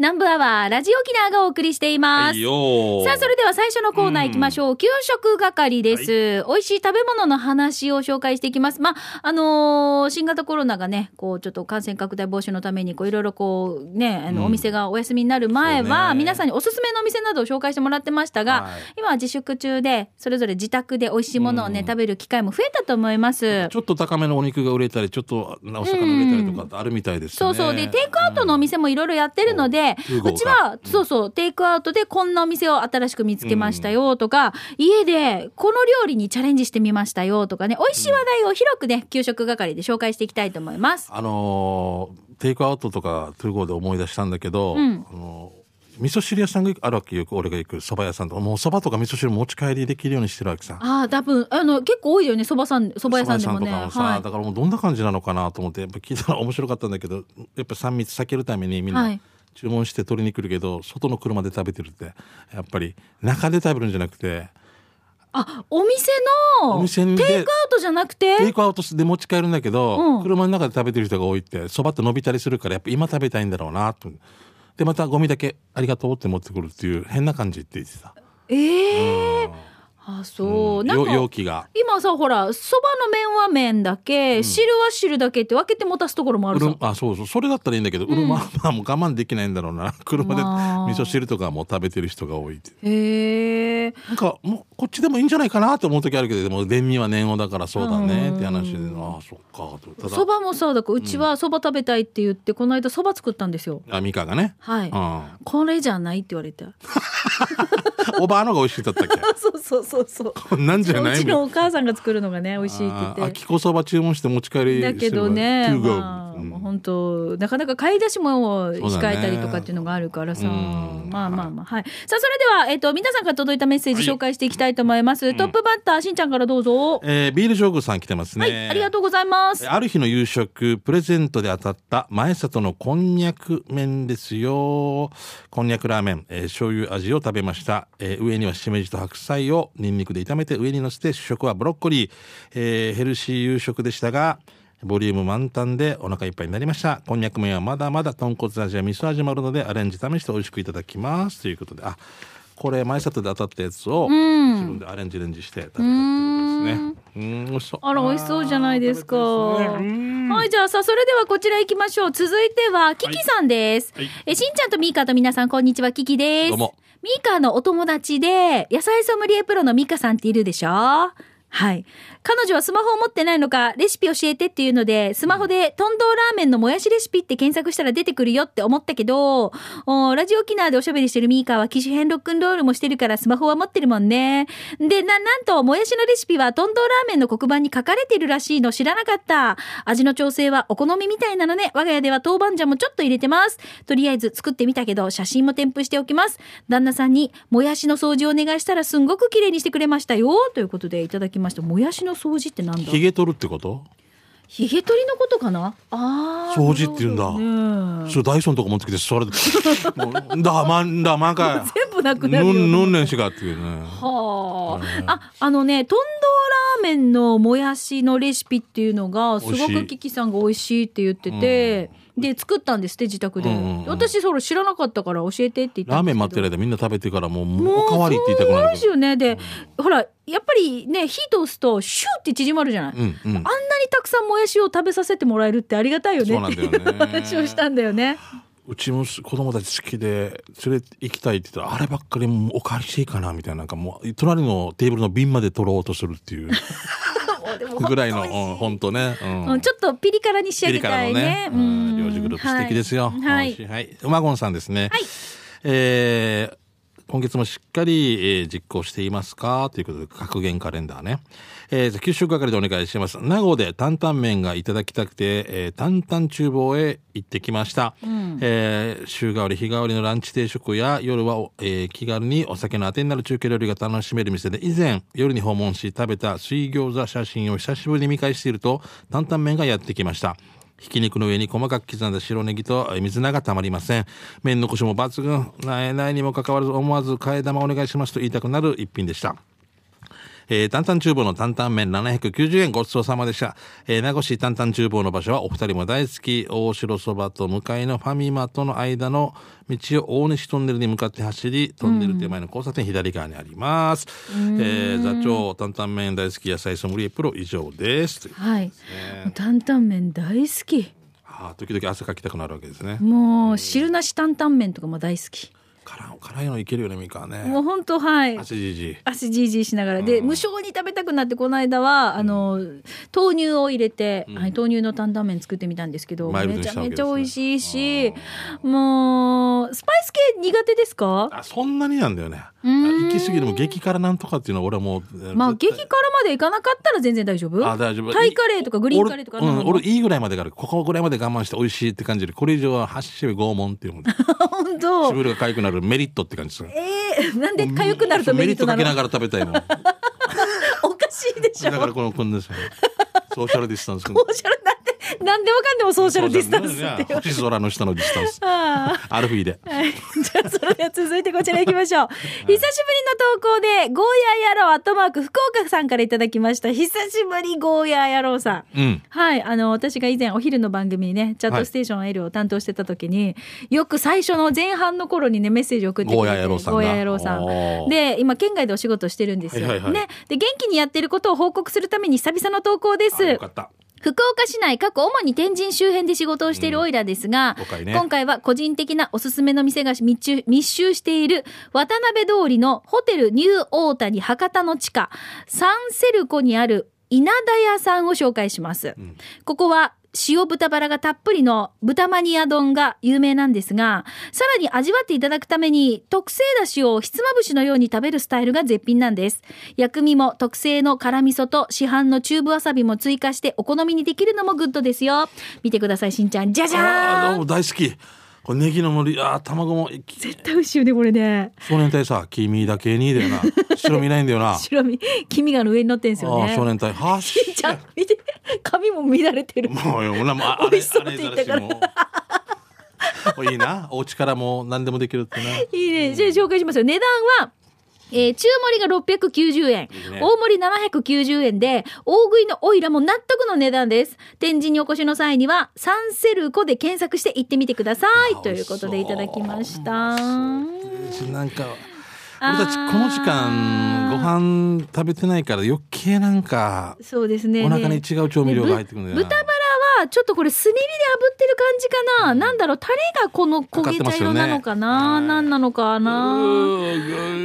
南部アワーラジオ沖縄がお送りしています。はいよさあ、それでは最初のコーナー行きましょう。給食係です、美味しい食べ物の話を紹介していきます。まあ、あのー新型コロナがね、こう、ちょっと感染拡大防止のために、こう、いろいろこう、ね、あの、うんお店がお休みになる前そうは、ね皆さんにおすすめのお店などを紹介してもらってましたが、はい今は自粛中で、それぞれ自宅で美味しいものをね、うん食べる機会も増えたと思います。ちょっと高めのお肉が売れたりちょっとお魚売れたりとかあるみたいですね、そうそう。で、テイクアウトのお店もいろいろやってるので、うちは、そうそう、テイクアウトでこんなお店を新しく見つけましたよとか、家でこの料理にチャレンジしてみましたよとかね、美味しい話題を広くね、給食係で紹介していきたいと思います。あのーテイクアウトとかトゥーゴーで思い出したんだけど、ん。あのー味噌汁屋さんがあるわけよ俺が行く蕎麦屋さんとか。もう蕎麦とか味噌汁持ち帰りできるようにしてるわけさ。ああ、多分、あの、結構多いよね、蕎麦さん、蕎麦屋さんでもね。蕎麦屋さんとかもさ、はい。だからもうどんな感じなのかなと思ってやっぱ聞いたら面白かったんだけどやっぱ3密避けるためにみんはない注文して取りに来るけど、外の車で食べてるってやっぱり中で食べるんじゃなくてあ、お店の、お店でテイクアウトじゃなくて？テイクアウトで持ち帰るんだけど、うん。車の中で食べてる人が多いってそばって伸びたりするからやっぱ今食べたいんだろうなと。でまたゴミだけありがとうって持ってくるっていう変な感じって言ってた。ええあ、そう。なんよか、容器が。今さ、ほら、そばの麺は麺だけ、汁は汁だけって分けて持たすところもあるさ。あそうそう。それだったらいいんだけど、うるままあもう我慢できないんだろうな。車でまあ。味噌汁とかも食べてる人が多いへえ。なんかもうこっちでもいいんじゃないかなと思う時あるけどでも便秘は念をだからそうだねって話でああそっかと。そばもさ、だ。からうちはそば食べたいって言って、この間そば作ったんですよ。あミカがね、はい。うん、これじゃないって言われて。おばあのが美味しいだったっけ？そうそうそうそう。こんなんじゃうちないみたいなのお母さんが作るのがね、美味しいってあ言って。きこそば注文して持ち帰りだけどね、まあ、うんもう本当なかなか買い出しも控えたりとかっていうのがあるからさ、うん。まあまあまあはい。さあそれでは、えっと皆さんから届いたメッセージはい。紹介していきたいと思います、トップバッターしんちゃんからどうぞ、えービールジョーグさん来てますね、はいありがとうございます。ある日の夕食プレゼントで当たった前里のこんにゃく麺ですよ。こんにゃくラーメン、えー醤油味を食べました、えー上にはしめじと白菜をニンニクで炒めて上に乗せて主食はブロッコリー、えーヘルシー夕食でしたがボリューム満タンでお腹いっぱいになりました。こんにゃく麺はまだまだ豚骨味や味噌味もあるのでアレンジ試して美味しくいただきます。ということで。あこれ前里で当たったやつを自分でアレンジレンジして食べたってことですね。うん。美味しそう。あら美味しそうじゃないですか。はい、じゃあさ、それではこちら行きましょう。続いては、キキさんです。はい。え、しんちゃんとミーカーと皆さん、こんにちは、キキです。どうも。ミーカーのお友達で、野菜ソムリエプロのミカさんっているでしょ？はい。彼女はスマホを持ってないのか、レシピ教えてっていうので、スマホで、トンドーラーメンのもやしレシピって検索したら出てくるよって思ったけど、おラジオ沖縄でおしゃべりしてるミーカーは機種変ロックンロールもしてるからスマホは持ってるもんね。で、な、なんと、もやしのレシピはトンドーラーメンの黒板に書かれてるらしいの知らなかった。味の調整はお好みみたいなのね。我が家では豆板醤もちょっと入れてます。とりあえず作ってみたけど、写真も添付しておきます。旦那さんに、もやしの掃除をお願いしたらすんごく綺麗にしてくれましたよ。ということでいただきました。もやしの掃除ってなんだ？ヒゲ取るってこと？ヒゲ取りのことかな？ああ。掃除って言うんだ。ね。えそれダイソンとか持ってきてそれでもうだまんだまか。全部なくなるよぬんぬんねんしかっていうね。はあ、あ、あのね、トンドーラーメンのもやしのレシピっていうのが、すごくキキさんが美味しいって言ってて、で、作ったんですって、自宅で。うんうんうん私、それ知らなかったから教えてって言ったラーメンんですけど。待ってる間みんな食べてからもうもうおかわりって言いたくなるですよね。で、ほら、やっぱりね、火通すと、シューって縮まるじゃない。うんうんあんなにたくさんもやしを食べさせてもらえるってありがたいよねそうなんっていだよねう話をしたんだよね。うちも子供たち好きで連れて行きたいって言ったらあればっかりもうおかわりしていいかなみたいななんかもう隣のテーブルの瓶まで取ろうとするっていうぐらいのうん本当ね、うんうん、ちょっとピリ辛に仕上げたいね。ね、うん、領事グループ素敵ですよ。はい。はい。馬ゴンさんですね。えー今月もしっかり、えー実行していますか？ということで、格言カレンダーね。えー、じゃあ給食係でお願いします。名護で担々麺がいただきたくて、えー、担々厨房へ行ってきました。えー週替わり、日替わりのランチ定食や、夜はお、えー気軽にお酒のあてになる中継料理が楽しめる店で、以前、夜に訪問し食べた水餃子写真を久しぶりに見返していると、担々麺がやってきました。ひき肉の上に細かく刻んだ白ネギとえー水菜がたまりません。麺のコシも抜群。なえないにもかかわらず思わず替え玉お願いしますと言いたくなる一品でした。えー、担々厨房の担々麺790円ごちそうさまでした。えー、名護市担々厨房の場所はお二人も大好き、大城そばと向かいのファミマとの間の道を大西トンネルに向かって走り、トンネル手前の交差点左側にあります。えー、座長、担々麺大好き野菜ソムリエプロ以上です。はい。担々麺大好き。あー時々汗かきたくなるわけですね。もう汁なし担々麺とかも大好き。辛い辛いのいけるよね、ミカはね。もう本当はい。汗じじい。足じいじいしながらで無性に食べたくなってこの間はあの豆乳を入れて、はい、豆乳の担々麺作ってみたんですけどめちゃめちゃ美味しいしもうスパイス系苦手ですか？あ、そんなになんだよね。行き過ぎるも激辛なんとかっていうのは俺はもう。まあ激辛までいかなかったら全然大丈夫？あ、大丈夫。タイカレーとかグリーンカレーとかあ俺,、うん、俺いいぐらいまでがある。ここぐらいまで我慢して美味しいって感じで、これ以上は発し拷問っていうので、本当しぶるが痒くなるメリットって感じですよ。えー、なんで痒くなるとメリットなの？メリットかけながら食べたいの。だ おかしいでしょからこの、こんですよ。ソーシャルディスタンス。ソーシャルなんてなんでわかんでもソーシャルディスタンスって星空の下のディスタンス。アルフィーで。はい。じゃあ、それでは続いてこちら行きましょう。久しぶりの投稿で、ゴーヤー野郎アットマーク福岡さんからいただきました。久しぶりゴーヤー野郎さん。うん。はい。あの、私が以前お昼の番組にね、チャットステーション L を担当してた時に、よく最初の前半の頃にね、メッセージを送ってくれてゴーヤー野郎さんがゴーヤー野郎さん。で、今、県外でお仕事してるんですよ。はいはいはいね。で、元気にやってることを報告するために久々の投稿です。あよかった。福岡市内過去主に天神周辺で仕事をしているオイラですが、うんね。今回は個人的なおすすめの店が密集密集している渡辺通りのホテルニューオータニ博多の地下サンセルコにある稲田屋さんを紹介します。ん。ここは塩豚バラがたっぷりの豚マニア丼が有名なんですが、さらに味わっていただくために特製だしをひつまぶしのように食べるスタイルが絶品なんです。薬味も特製の辛味噌と市販のチューブわさびも追加してお好みにできるのもグッドですよ。見てください、しんちゃん。じゃじあゃーんあどうも大好き。これネギの海苔、あー卵も、き絶対美味しいよね、これね。少年隊さ、君だけにだよな。白身ないんだよな。白身、黄身が上に乗ってんすよね。少年隊。はし。ちゃん、見て、髪も乱れてる。もうよ、ほらもうああれ、美味しそうって言ったからいいな。お家からもう何でもできるってな。いいね。じゃあ紹介しますよ。値段は、えー中盛りが690円、いいね大盛り790円で、大食いのオイラも納得の値段です。展示にお越しの際には、サンセルコで検索して行ってみてください。あということでいただきました。なんか、俺たちこの時間、ご飯食べてないから余計なんか、そうですね。お腹にね違う調味料が入ってくるんだよな。豚バラはちょっとこれ炭火で炙ってる感じかな、なんだろうタレがこの焦げ茶色なのかな、なんなのかな。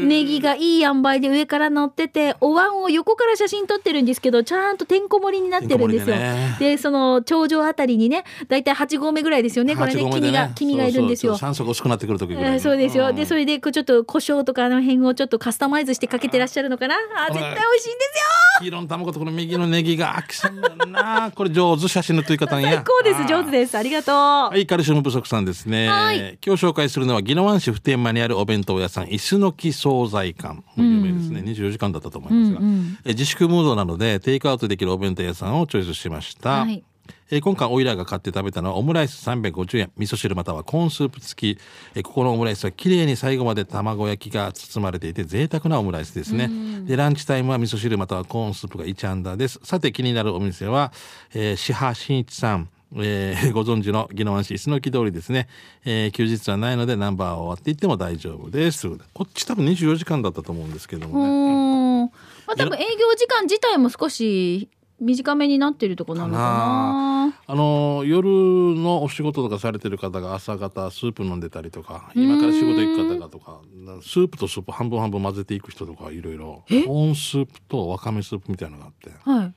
ネギがいい塩梅で上から乗っててお椀を横から写真撮ってるんですけどちゃんとてんこ盛りになってるんですよ。でね。でその頂上あたりにねだいたい8合目ぐらいですよね。これね黄身が黄身がいるんですよ。酸素が薄くなってくる時ぐらいそうですよ。で、ん。それで、こうちょっと胡椒とかあの辺をちょっとカスタマイズしてかけてらっしゃるのかな。あー、絶対美味しいんですよ。黄色の卵とこの右のネギが飽きそうだな。これ上手。写真の撮り方んや。最高です。上手です。ありがとう。はい、カルシウム不足さんですね。はい今日紹介するのは、宜野湾市普天間にあるお弁当屋さん、椅子の木惣菜館。有名ですね。24時間だったと思いますが、うんうんえ自粛ムードなので、テイクアウトできるお弁当屋さんをチョイスしました。はいえー今回オイラーが買って食べたのはオムライス350円味噌汁またはコーンスープ付き、えーここのオムライスは綺麗に最後まで卵焼きが包まれていて贅沢なオムライスですね。でランチタイムは味噌汁またはコーンスープが1アンダーです。さて気になるお店は、えー、志波真一さん。えー ご存知の宜野湾市石き通りですね、えー休日はないのでナンバーを割っていっても大丈夫です。こっち多分24時間だったと思うんですけどうもね。まあ、多分営業時間自体も少し短めになってるとこなのかな？あの夜のお仕事とかされてる方が朝方スープ飲んでたりとか今から仕事行く方がとかスープとスープ半分半分混ぜていく人とかいろいろ。コーンスープとわかめスープみたいなのがあって。はい。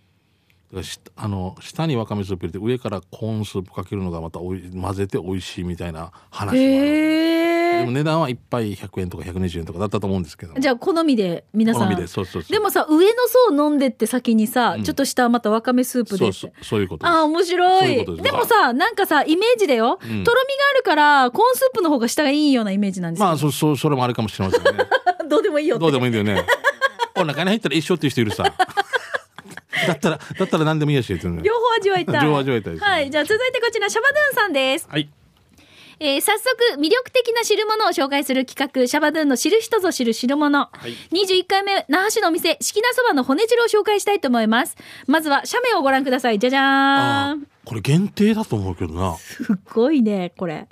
あの下にわかめスープ入れて上からコーンスープかけるのがまたおい混ぜて美味しいみたいな話もある。へえ。でも値段は1杯100円とか120円とかだったと思うんですけどじゃあ好みで皆さん。好みでそうそうでもさ上の層飲んでって先にさ、うん。ちょっと下またわかめスープで。そうそういうことああ面白い。でもさなんかさイメージだよ、ん。とろみがあるからコーンスープの方が下がいいようなイメージなんですよ、まあそそそれもあるかもしれませんね。どうでもいいよどうでもいいんだよね。お腹に入ったら一緒っていう人いるさ。だったら、だったら何でもいいやし、両方味わいたい両方味わいたいですねはいじゃあ続いてこちらシャバドゥンさんですはい。えー早速、魅力的な汁物を紹介する企画、シャバドゥンの知る人ぞ知る汁物。21回目、那覇市のお店、四季なそばの骨汁を紹介したいと思います。まずは、写メをご覧ください。じゃじゃーん。これ限定だと思うけどな。すっごいね、これ。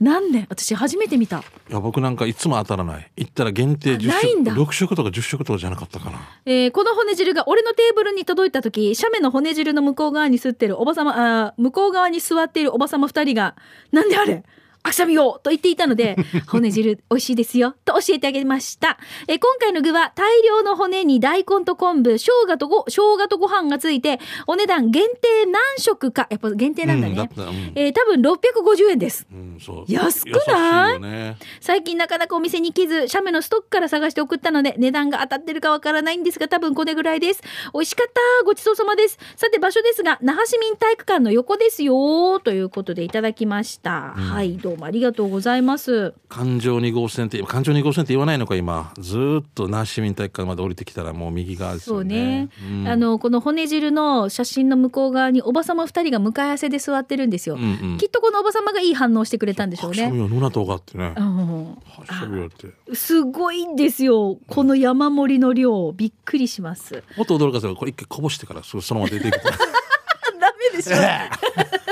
何年？私初めて見た。いや、僕なんかいつも当たらない。行ったら限定10食、ないんだ6食とか10食とかじゃなかったかな。えーこの骨汁が俺のテーブルに届いた時、写メの骨汁の向こう側に吸ってるおばさま、あー向こう側に座っているおばさま二人が、なんであれ？あくしゃみよと言っていたので、骨汁美味しいですよ、と教えてあげました。えー今回の具は大量の骨に大根と昆布、生姜とご、生姜とご飯がついて、お値段限定何食か、やっぱ限定なんだね。うんだうんえー多分650円です。うん。安くない？ね。最近なかなかお店に行けず、写メのストックから探して送ったので、値段が当たってるかわからないんですが、多分これぐらいです。美味しかったごちそうさまです。さて場所ですが、那覇市民体育館の横ですよということでいただきました。はい、どうもありがとうございます。環状2号線って、環状2号線って言わないのか、今。ずーっと那覇市民体育館まで降りてきたらもう右側ですそうよね。ね。うんあの、この骨汁の写真の向こう側におばさま二人が向かい合わせで座ってるんですよ。うんうんきっとこのおばさまがいい反応してくれたんでしょうね。すごいんですよ。この山盛りの量。びっくりします。もっと驚かせるこれ一回こぼしてからそそのまま出ていくと。ダメでしょ。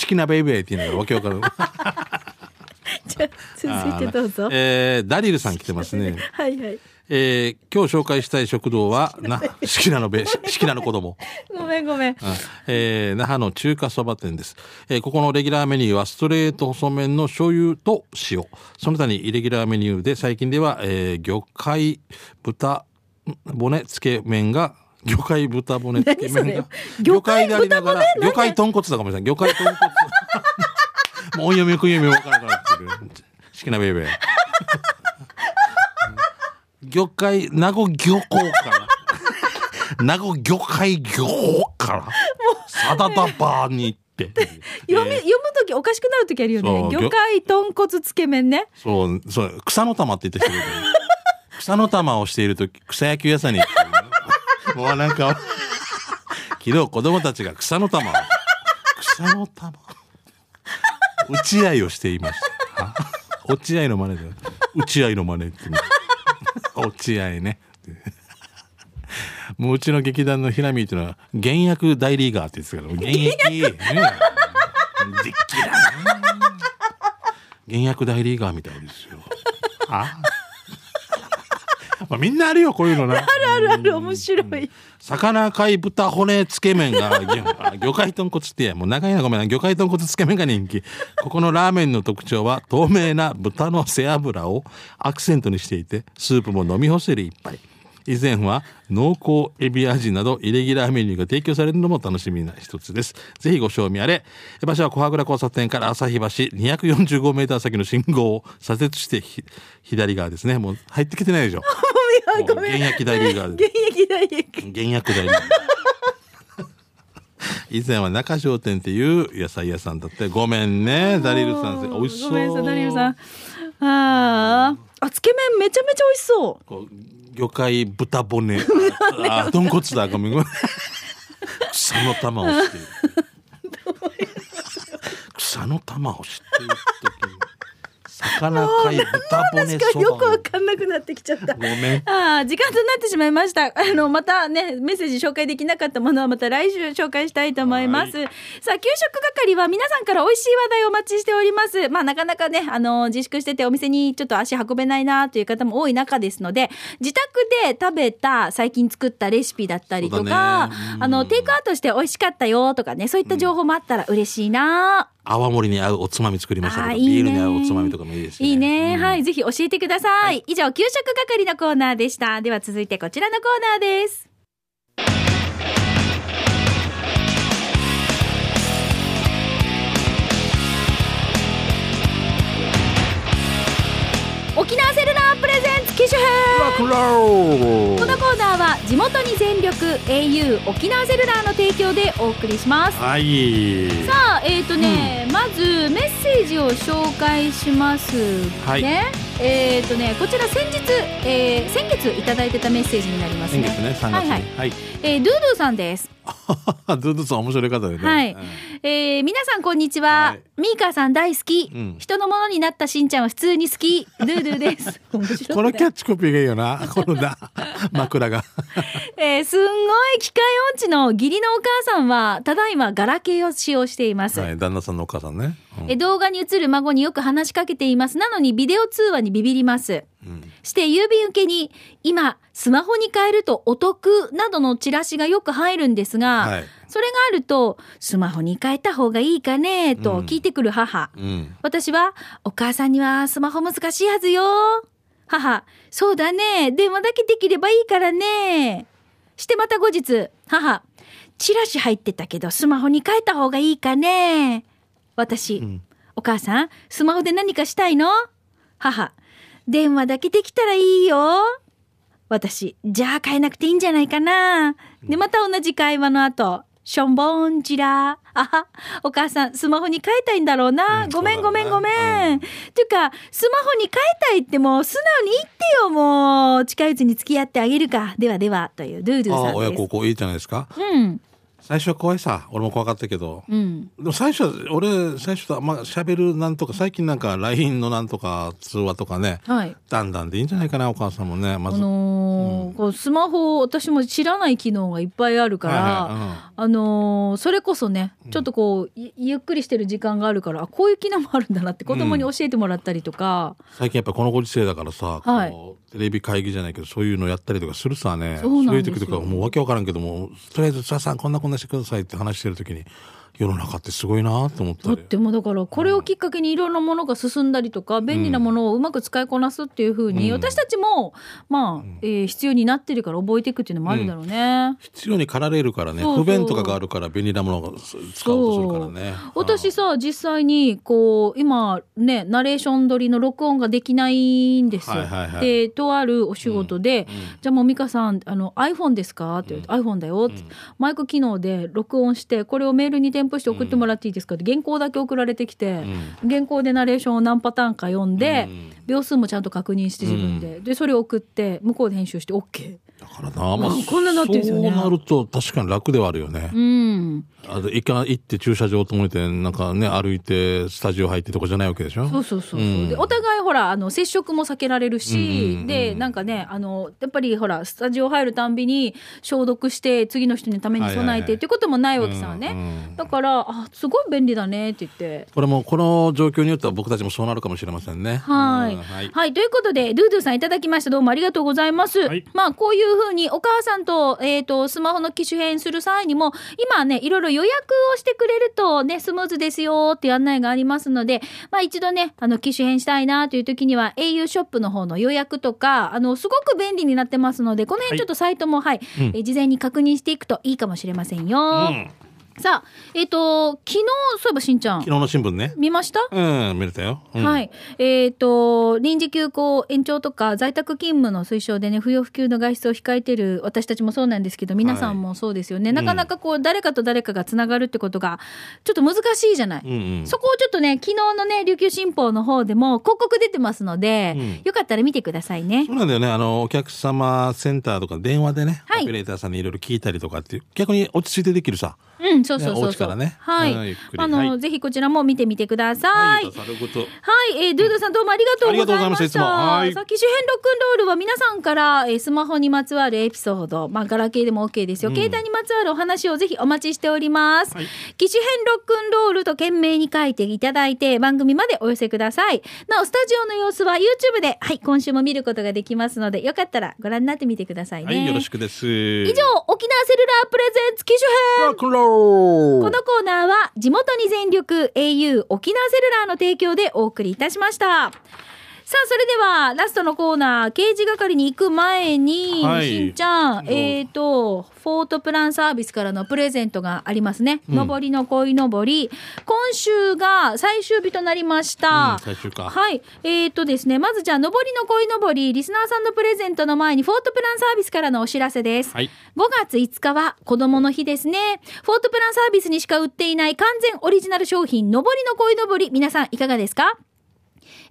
好きなベイベーって言いながらわけわかる。じゃあ続いてどうぞ。えーダリルさん来てますね。はいはい。えー今日紹介したい食堂は、な、好きなのべ、好きなの子供。ごめんごめんえー那覇の中華そば店です、えーここのレギュラーメニューはストレート細麺の醤油と塩。その他にイレギュラーメニューで最近では、えー魚介豚骨つけ麺が、魚介豚骨つけ麺何が魚介でありながら豚骨、魚介豚骨だかもしれない。魚介豚骨。もう音読み、読み分からなくなってる。好きなベイベー。魚介、名護漁港から。名護魚介漁港から。サダダバーに行って。読み、読むときおかしくなるときあるよね。魚介豚骨つけ麺ね。そう、そう、草の玉って言った人草の玉をしているとき、草野球屋さんに行って、もうなんか、昨日子供たちが草の玉を、草の玉打ち合いをしていました。落ち合いの真似で、打ち合いの真似って。落合ね。もううちの劇団のひなみっていうのは、現役大リーガーって言ってたから、現役、ね。でっきだな。現役大リーガーみたいですよ。あまあみんなあるよ、こういうのな。あるあるある、面白い。魚貝豚骨つけ麺が魚介豚骨ってもう長いなごめんな魚介豚骨つけ麺が人気。ここのラーメンの特徴は透明な豚の背脂をアクセントにしていてスープも飲み干せる一杯。以前は濃厚エビ味などイレギュラーメニューが提供されるのも楽しみな一つです。ぜひご賞味あれ。場所は小羽倉交差点から朝日橋245メーター先の信号を左折してひ左側ですね。もう入ってきてないでしょごめん。現役大リーガーで現役大役。現役大リーガー。以前は中商店っていう野菜屋さんだって。ごめんねダリルさん美味しそう。ごめんなさい、ダリルさん。ああ。あ、つけ麺めちゃめちゃ美味しそう。こう魚介豚骨。あ豚骨だごめんごめん。草の玉をして 草の玉を知っている時に魚貝豚骨そばよくわかんなくなってきちゃった。ごめんああ、時間となってしまいました。あの、またね、メッセージ紹介できなかったものはまた来週紹介したいと思います。さあ、給食係は皆さんから美味しい話題をお待ちしております。まあ、なかなかね、あの、自粛しててお店にちょっと足運べないなという方も多い中ですので、自宅で食べた最近作ったレシピだったりとか、だねうんあの、テイクアウトして美味しかったよとかね、そういった情報もあったら嬉しいな、泡盛に合うおつまみ作りましたけどいいねビールに合うおつまみとかもいいですねいいね。うんはい。ぜひ教えてください。以上、給食係のコーナーでした。では続いてこちらのコーナーです。沖縄セル機種編この。コーナーは地元に全力 au 沖縄セルラーの提供でお送りします。はい。さあえっ、ー、とね、まずメッセージを紹介しますね、はいえっ、とねこちら先日、えー、先月いただいてたメッセージになりますね先月ね、3月に。はいはいはい。えー、ドゥードゥさんですずっとさん面白い方でね。はいうんえー、皆さんこんにちは、はいミーカーさん大好き、うん人のものになったしんちゃんは普通に好きドゥードゥです このキャッチコピーがいいよな。このだ、枕が。えーすんごい機械音痴の義理のお母さんはただいまガラケーを使用しています、はい、旦那さんのお母さんね。うん。え動画に映る孫によく話しかけています。なのにビデオ通話にビビります。して郵便受けに今スマホに変えるとお得などのチラシがよく入るんですが、はい。それがあるとスマホに変えた方がいいかねと聞いてくる母、うん。私はお母さんにはスマホ難しいはずよ。母。そうだね。電話だけできればいいからね。してまた後日母。チラシ入ってたけどスマホに変えた方がいいかね私、ん。お母さんスマホで何かしたいの？母。電話だけできたらいいよ。私じゃあ変えなくていいんじゃないかな。でまた同じ会話の後。しょんぼんちら。あは。お母さんスマホに変えたいんだろうな、うんごめんごめんごめん、っていうかスマホに変えたいってもう素直に言ってよ。もう近いうちに付き合ってあげるか。ではではというドゥードゥああ、さんです。親孝行いいじゃないですか。うん最初は怖いさ。俺も怖かったけど。うんでも最初は、俺、最初は、まあ、喋るなんとか、最近なんか LINE のなんとか通話とかね。はいだんだんでいいんじゃないかな、お母さんもね。まあず。のーこうスマホ私も知らない機能がいっぱいあるから、はいはいあのーそれこそねちょっとこう、ゆゆっくりしてる時間があるからあこういう機能もあるんだなって子供に教えてもらったりとか、最近やっぱこのご時世だからさ、はいこうテレビ会議じゃないけど、そういうのやったりとかするさね。そうなんですよいう時とか、もうわけわからんけども、とりあえず、さあさん、こんなこんなしてくださいって話してる時に、世の中ってすごいなって思ったり。だってもうだからこれをきっかけにいろんなものが進んだりとか便利なものをうまく使いこなすっていうふうに、うん。私たちもまあ、えー必要になってるから覚えていくっていうのもあるだろうね。必要に駆られるからね。不便とかがあるから便利なものを使おうとするからね。私さ実際にこう今ねナレーション撮りの録音ができないんです。よ。でとあるお仕事で「じゃあもう美香さんあの iPhone ですか?」って言われて「iPhone だよ」って、マイク機能で録音してこれをメールに添付して送ってもらっていいですか？って原稿だけ送られてきて、原稿でナレーションを何パターンか読んで、秒数もちゃんと確認して自分で、でそれを送って向こうで編集して OK。だからな、まあうんこんななってんですよね。そうなると確かに楽ではあるよね、うん。あと行か行って駐車場ともてなんかね歩いてスタジオ入ってとかじゃないわけでしょ？そうそうそうそう、うん。でお互いほらあの接触も避けられるし、うんうんうんでなんかねあのやっぱりほらスタジオ入るたんびに消毒して次の人のために備えて、はいはいはい。っていうこともないわけさね、うんうんだからあすごい便利だねって言って。これもこの状況によっては僕たちもそうなるかもしれませんね。はい、うんはい。はい。ということで、ドゥードゥさんいただきました。どうもありがとうございます。はい。まあ、こういうふうにお母さんと、えっ、と、スマホの機種変する際にも、今ね、いろいろ予約をしてくれるとね、スムーズですよっていう案内がありますので、まあ、一度ね、あの、機種変したいなという時には、au ショップの方の予約とか、あの、すごく便利になってますので、この辺ちょっとサイトも、はい、うん。えー事前に確認していくといいかもしれませんよ。うんさあ、えっ、と、昨日、そういえばしんちゃん昨、日の新聞ね見ました？うん見れたよ、うんはい。えっ、と、臨時休校延長とか在宅勤務の推奨でね、不要不急の外出を控えてる私たちもそうなんですけど、皆さんもそうですよね。なかなかこう、誰かと誰かがつながるってことが、ちょっと難しいじゃない。うんうんそこをちょっとね、昨日のね、琉球新報の方でも広告出てますので、うんよかったら見てくださいねそ。うなんだよね。あの、お客様センターとか電話でね、はいオペレーターさんにいろいろ聞いたりとかっていう、逆に落ち着いてできるさ。うん、そうそうそうそう。家からねはい。うんゆっくりあの、はいぜひこちらも見てみてください。さること。はい、えー、ドゥードゥさんどうもありがとうございました。はいさあ、機種変ロックンロールは皆さんから、えースマホにまつわるエピソード、まあ、ガラケーでも OK ですよ。携帯にまつわるお話をぜひお待ちしております。はい機種変ロックンロールと懸命に書いていただいて、番組までお寄せください。なお、スタジオの様子は YouTube で、はい、今週も見ることができますので、よかったらご覧になってみてくださいね。はい、よろしくです。以上、沖縄セルラープレゼンツ機種編ロックンロールこのコーナーは地元に全力 au 沖縄セルラーの提供でお送りいたしました。さあ、それではラストのコーナー、刑事係に行く前に、はいしんちゃん、えっ、と、フォートプランサービスからのプレゼントがありますね。うん上りの恋のぼり。今週が最終日となりました。うん最終かはい。えっ、とですね、まずじゃあ、上りの恋のぼり、リスナーさんのプレゼントの前に、フォートプランサービスからのお知らせです。はい。5月5日は子供の日ですね。フォートプランサービスにしか売っていない完全オリジナル商品、のぼりの恋のぼり、皆さんいかがですか？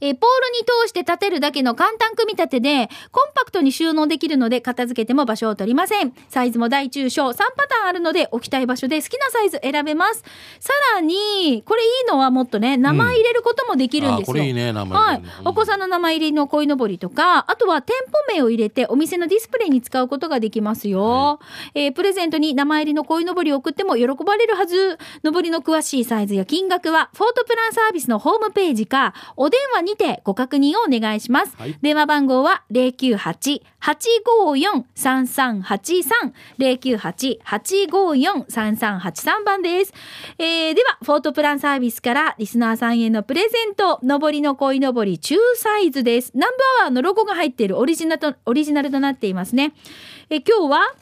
えーポールに通して立てるだけの簡単組み立てで、コンパクトに収納できるので、片付けても場所を取りません。サイズも大中小3パターンあるので、置きたい場所で好きなサイズ選べます。さらに、これいいのはもっとね、名前入れることもできるんですよ。あこれいいね名前はいお子さんの名前入りの鯉のぼりとか、あとは店舗名を入れてお店のディスプレイに使うことができますよ。えープレゼントに名前入りの鯉のぼりを送っても喜ばれるはず。のぼりの詳しいサイズや金額は、フォートプランサービスのホームページか、お電話にてご確認をお願いします。はい電話番号は098-854-3383。098-854-3383番です。えーでは、フォートプランサービスからリスナーさんへのプレゼント、上りの鯉のぼり中サイズです。ナンバーワンのロゴが入っているオリジナルと、オリジナルとなっていますね。えー今日は、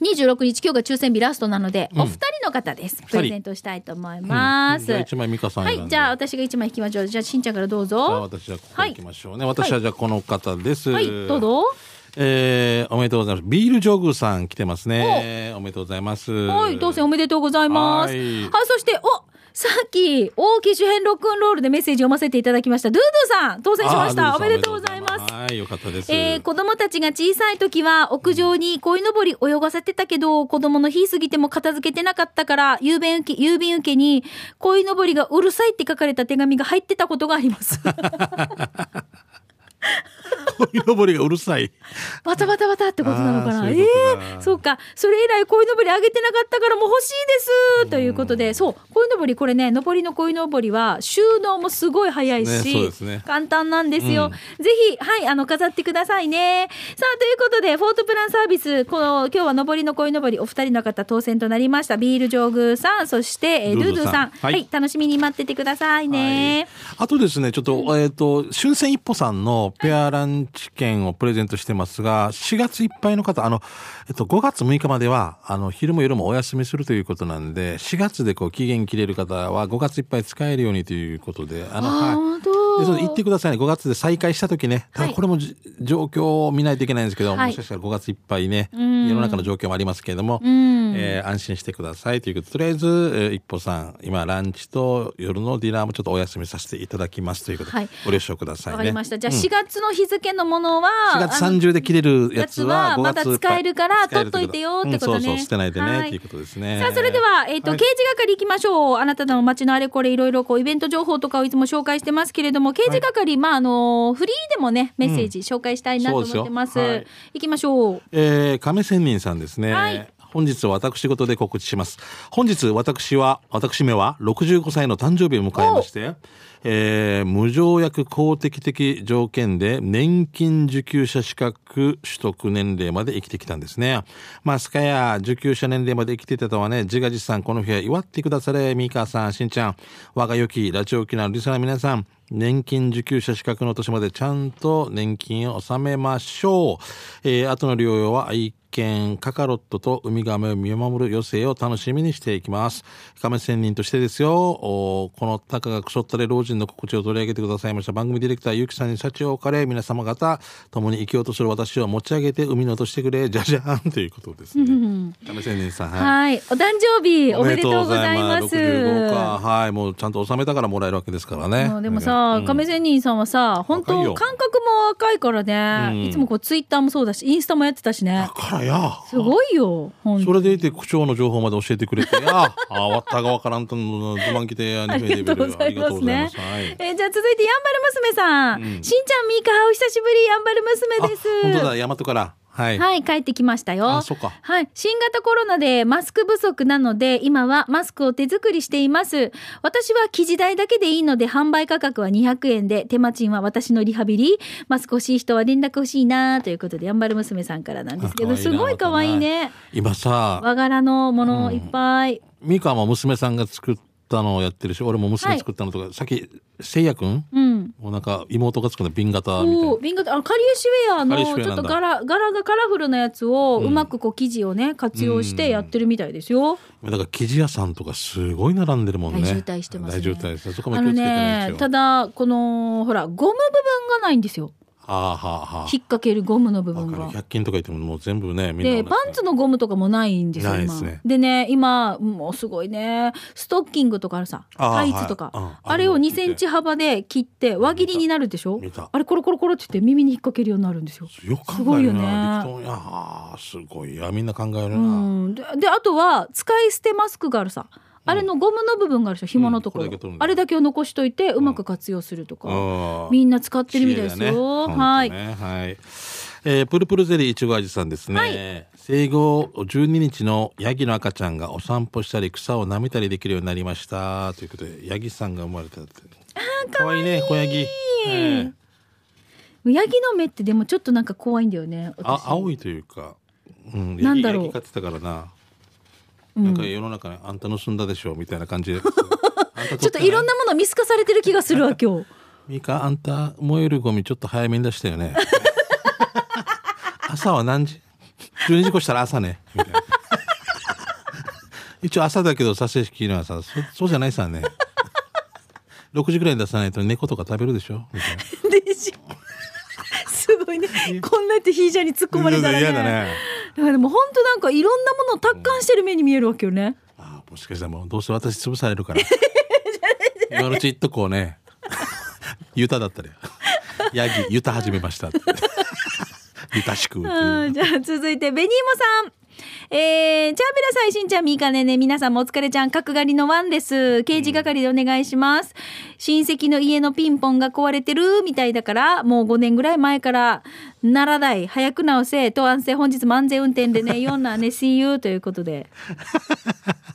26日、今日が抽選日ラストなので、うん。お二人の方です。プレゼントしたいと思います。じゃあ一枚美香さんはい、じゃあ私が一枚引きましょう。じゃあしんちゃんからどうじゃあぞ。私はここ行きましょうね、私はじゃあこの方です。はい、どうぞ。えー、おめでとうございます。ビールジョグさん来てますね。お。めでとうございます。はい、当選おめでとうございます。ははい。い、そして、おさっき、大機種編ロックンロールでメッセージ読ませていただきました。ドゥードゥさん、当選しました。おめでとうございます。はいよかったです、えー、子供たちが小さい時は屋上に鯉のぼり泳がせてたけど、子供の日過ぎても片付けてなかったから、郵便受け、郵便受けに鯉のぼりがうるさいって書かれた手紙が入ってたことがあります。鯉のぼりがうるさいバタバタバタってことなのかな？ええー？そうか。それ以来、鯉のぼりあげてなかったからもう欲しいですということで、そう、鯉のぼり、これね、上りの鯉のぼりは収納もすごい早いし、ねね簡単なんですよ。ぜひ、はい、あの、飾ってくださいね。さあ、ということで、フォートプランサービス、この、今日は上りの鯉のぼり、お二人の方当選となりました。ビール上宮さん、そして、えードゥードゥさん。はいはい、楽しみに待っててくださいね。あとですね、ちょっと、えっ、と、春戦一歩さんのペアランチ券をプレゼントしてますが、4月いっぱいの方、あの、えっと、5月6日までは、あの、昼も夜もお休みするということなんで、4月でこう、期限切れる方は5月いっぱい使えるようにということで、あの、はい。そう言ってくださいね。5月で再開した時ね。ただはいこれもじ、状況を見ないといけないんですけど、はいもしかしたら5月いっぱいね、ん世の中の状況もありますけれども、んえー安心してくださいということで、とりあえず、えー一歩さん、今、ランチと夜のディナーもちょっとお休みさせていただきますということで、はいご了承くださいね。わかりました。じゃあうん4月の日付のものは、4月あの30で切れるやつは5やつはまだ使えるから取っといてよってことねうんそうそう、捨てないでね、はいっていうことですね。さあ、それでは、えっ、と、はい刑事係行きましょう。あなたの街のあれこれいろいろこう、イベント情報とかをいつも紹介してますけれども、刑事係、まあ、あの、フリーでもね、メッセージ紹介したいなと思ってます。そうですよはい行きましょう。えー、亀仙人さんですね。はい本日は私事で告知します。本日私は、私めは65歳の誕生日を迎えまして、えー無条約公的的条件で年金受給者資格取得年齢まで生きてきたんですね。まあ、すかや受給者年齢まで生きていたとはね、自画自賛この日は祝ってくだされ、ミカさん、しんちゃん、我が良きラジオ機のリスナーの皆さん、年金受給者資格の年までちゃんと年金を納めましょう。えー、後の療養は愛犬カカロットとウミガメを見守る余生を楽しみにしていきます。亀仙人としてですよ、このたかがくそったれ老人の心地を取り上げてくださいました番組ディレクターゆきさんに幸を置かれ、皆様方、共に生きようとする私を持ち上げて海に落としてくれ、じゃじゃーんということですね。亀仙人さん、はい。はい。お誕生日、おめでとうございます。65か。はい。もうちゃんと納めたからもらえるわけですからね。うんでもさ、亀仙人さんはさ、本当感覚も若いからね、うんいつもこうツイッターもそうだし、インスタもやってたしねだ。からや。すごいよ、それでいて区長の情報まで教えてくれて、や、あ、わったがわからんとの、ズマン来て、ありがとうございますね。はい。えーじゃあ続いて、やんばる娘さん。うんしんちゃん、みーか、お久しぶり、やんばる娘です。あ本当だ、大和から。はい。はい、帰ってきましたよ。あそっかはい。新型コロナでマスク不足なので、今はマスクを手作りしています。私は生地代だけでいいので、販売価格は200円で、手間賃は私のリハビリ。マスク欲しい人は連絡欲しいなということで、やんばる娘さんからなんですけど、すごい可愛いね。今さ、和柄のものいっぱい。ミカも娘さんが作ったのをやってるし、俺も娘作ったのとか、さっき、せいやくん？うん。もうなんか妹が作った瓶型みたいなお。瓶型あのカリエシウェアのちょっと柄柄がカラフルなやつをうんうまくこう生地をね活用してやってるみたいですよ。だから生地屋さんとかすごい並んでるもんね。大渋滞してますね大渋滞です。そこも気をつけてないねですよ。ただこのほらゴム部分がないんですよ。引っ掛けるゴムの部分が。わかる。100均とか言ってももう全部ね、みんな同じでパンツのゴムとかもないんですよ今ですね。でね今もうすごいね。ストッキングとかあるさ。タイツとか。あれをあの2センチ幅で切って輪切りになるでしょ？あれコロコロコロって言って耳に引っ掛けるようになるんですよ。すごいよね。すごい。いや、みんな考えるな。であとは使い捨てマスクがあるさあれのゴムの部分があるでしょ？紐のところ、うんこれあれだけを残しといてうまく活用するとか、うん。みんな使ってるみたいですよ、本当はい。ね。はい。えープルプルゼリーいちご味さんですね、はい。生後12日のヤギの赤ちゃんがお散歩したり草を舐めたりできるようになりました。ということでヤギさんが生まれたって。かわいいね小ヤギ、えーヤギの目ってでもちょっとなんか怖いんだよねあ私青いというか、うん、なんだろう。ヤギ飼ってたからな、うんなんか世の中にあんた盗んだでしょみたいな感じで。ちょっといろんなもの見透かされてる気がするわ今日。ミカあんた燃えるゴミちょっと早めに出したよね。朝は何時？12時越したら朝ね。みたいな。一応朝だけど撮影式のはさそそうじゃないさね。6時ぐらいに出さないと猫とか食べるでしょ？みたいな。でしすごいね。こんなってヒージャーに突っ込まれたらね。嫌だねだからでも本当なんかいろんなものを達観してる目に見えるわけよね、あもしかしたらもうどうせ私潰されるから。今のうち言っとこうねユタだったらヤギユタ始めましたユタしくじゃあ続いてベニーモさんえー、チャーベラ最新ちゃん、みーかねね、皆さんもお疲れちゃん、角刈りのワンです。刑事係でお願いします。親戚の家のピンポンが壊れてるみたいだから、もう5年ぐらい前から、ならない、早く直せ、と安静、本日も安全運転でね、よんなね、See you ということで。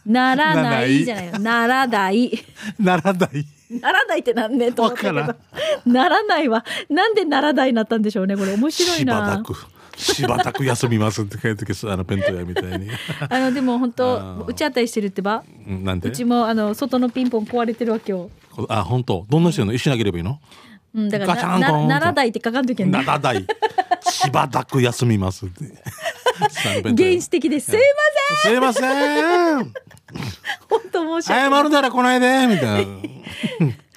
ならなならないいじゃないよ。ならない。ならないならないってなんねと思ったけど。ならないは、なんでならないになったんでしょうね。これ面白いしばなた。くしばたく休みますって書いてけあのペント屋みたいに。あの、でも本あ当ー。打ち当たりしてるってば？うんなんでうちもあの外のピンポン壊れてるわけよ。あ本当？どんな人の？石投げればいいの？うん、だから奈良台って書かんといけない。ならない。しばたく休みますって。原始的です。すいすいません。ません。本当申し訳ない。謝るなら来ないでみたいな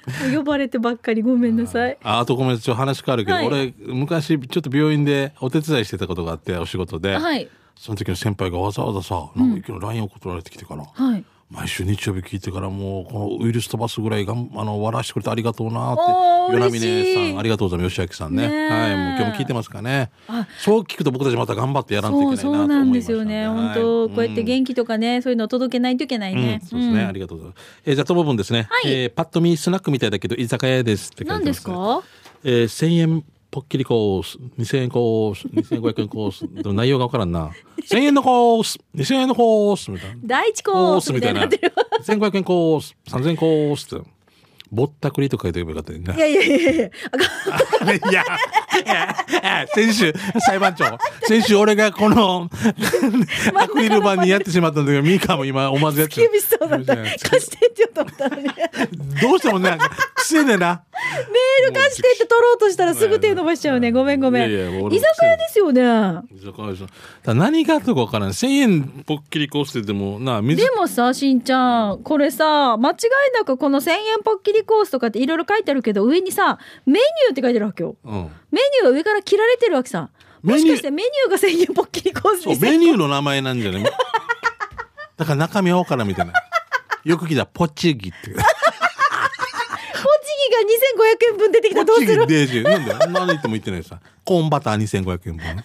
呼ばれてばっかりごめんなさい。ああとごめんちょっと話変わるけど、はい俺昔ちょっと病院でお手伝いしてたことがあってお仕事で、はい。その時の先輩がわざわざさなんなり LINE 送られてきてから、はい。毎週日曜日聞いてからもうこのウイルス飛ばすぐらいがんあの笑わしてくれてありがとうなって与那嬉しい。峰さんありがとうございます。吉明さん。ねはいもう今日も聞いてますかね。あそう聞くと僕たちまた頑張ってやらんといけそないうなとそうなん思いましたですよね。はい本当こうやってん元気とかね、そういうのを届けないといけないね。うん、そうですね、んありがとうございます。えー、じゃあ、ともぶんですね。はい。えーパッと見スナックみたいだけど、居酒屋ですって書いてます、何ですか？えー、1000円ポッキリコース、2000円コース、2500円コース、でも内容がわからんな。1000円のコース、2000円のコース、みたいな。第一コースみたいになってる。1500円コース、3000円コースって。ぼったくりとか書いておけばよかったよね。いやいやいやいや。いや、先週、裁判長、先週俺がこの、アクリル板にやってしまったんだけど、ミカも今思わずやって厳しそうだった。貸してって言おうと思ったのに。メどうしてもね、癖でな。ール貸してって取ろうとしたらすぐ手伸ばしちゃうね。ごめんごめん。いやいやもう俺居も酒屋ですよね。居酒屋でしょだ何があったか分からない。1000円ぽっきりコースってでも、な、水でもさ、しんちゃん、これさ、間違いなくこの1000円ポッキリコースとかっていろいろ書いてあるけど、上にさ、メニューって書いてあるわけよ。うん。メニューが上から切られてるわけさ。もメニューしかしてメニューが1000円ポッキリコースそう、にメニューの名前なんじゃない？だから中身は分からんみたいな。よく聞いたら、ポチギって。ポチギが2500円分出てきたらどうする？デージ。なんだよ。何言っても言ってないさ。コーンバター2500円分。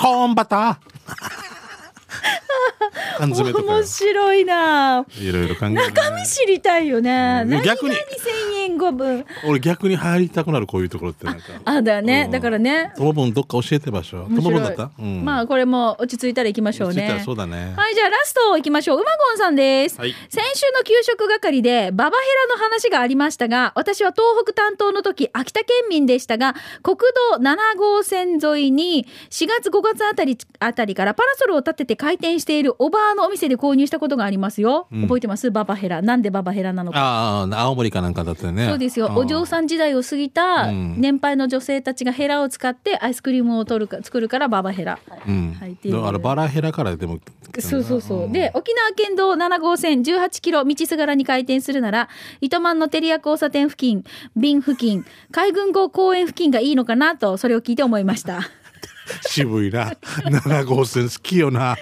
コーンバター缶詰とかよ面白いないろいろ考え中身知りたいよね。逆に何1000円5分。俺逆に入りたくなるこういうところってなんか。あ、だよね。うんだからね。ともぶんどっか教えて場所。ともぶんだった？うん。まあこれも落ち着いたら行きましょうね落ち着いたら。そうだね。はい、じゃあラスト行きましょう。うまごんさんです。はい先週の給食係でババヘラの話がありましたが、私は東北担当の時、秋田県民でしたが、国道7号線沿いに4月5月あたりあたりからパラソルを立てて開店している大おばあのお店で購入したことがありますよ。覚えてます？ババヘラ。なんでババヘラなのか。ああ、青森かなんかだったよね。そうですよ。お嬢さん時代を過ぎた年配の女性たちがヘラを使ってアイスクリームを取るか作るからババヘラ。うん。はいっていうだからバラヘラからでも。そうそうそう。で、沖縄県道7号線18キロ道すがらに開店するなら、糸満の照屋交差点付近、便付近、海軍号公園付近がいいのかなと、それを聞いて思いました。渋いな。7号線好きよな。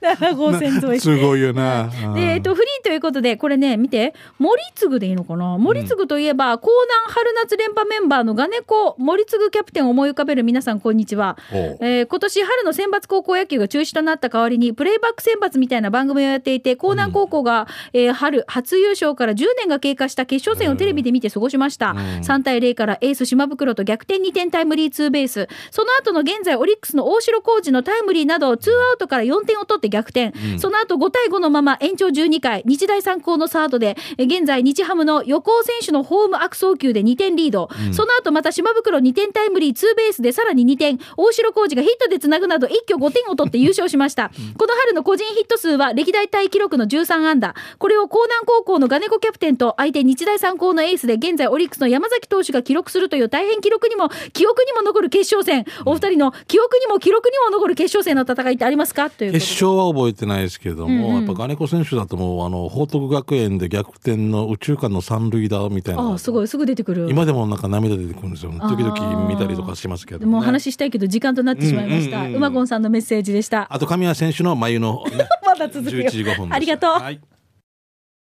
7号線沿い。すごいよな。で、えっと、フリーということで、これね、見て、森次でいいのかな？森次といえば、江南春夏連覇メンバーのガネコ森次キャプテンを思い浮かべる皆さん、こんにちは。えー今年春の選抜高校野球が中止となった代わりに、プレイバック選抜みたいな番組をやっていて、江南高校が、えー春初優勝から10年が経過した決勝戦をテレビで見て過ごしました。3対0からエース島袋と逆転2点タイムリーツーベース。その後の現在オリックスの大城浩二のタイムリーなど、ツーアウトから4点を取って逆転。その後5対5のまま延長12回、日大三高のサードで、え現在日ハムの横尾選手のホーム悪送球で2点リード。その後また島袋2点タイムリーツーベースでさらに2点、大城浩二がヒットでつなぐなど一挙5点を取って優勝しました。この春の個人ヒット数は歴代タイ記録の13安打。これを江南高校のガネコキャプテンと相手日大三高のエースで現在オリックスの山崎投手が記録するという大変記録にも、記憶にも残る決勝戦。お二人の記憶にも記録にも残る決勝戦の戦いってありますか？ということ勝は覚えてないですけども、やっぱ金子選手だともう、あの、報徳学園で逆転の宇宙間の三塁打みたいな。ああ、すごい、すぐ出てくる。今でもなんか涙出てくるんですよ。時々見たりとかしますけど、ね。もう話したいけど時間となってしまいました。うんうんうん馬ゴンさんのメッセージでした。あと神谷選手の眉の、ね、まだ続くよ11時5分ですありがとうはい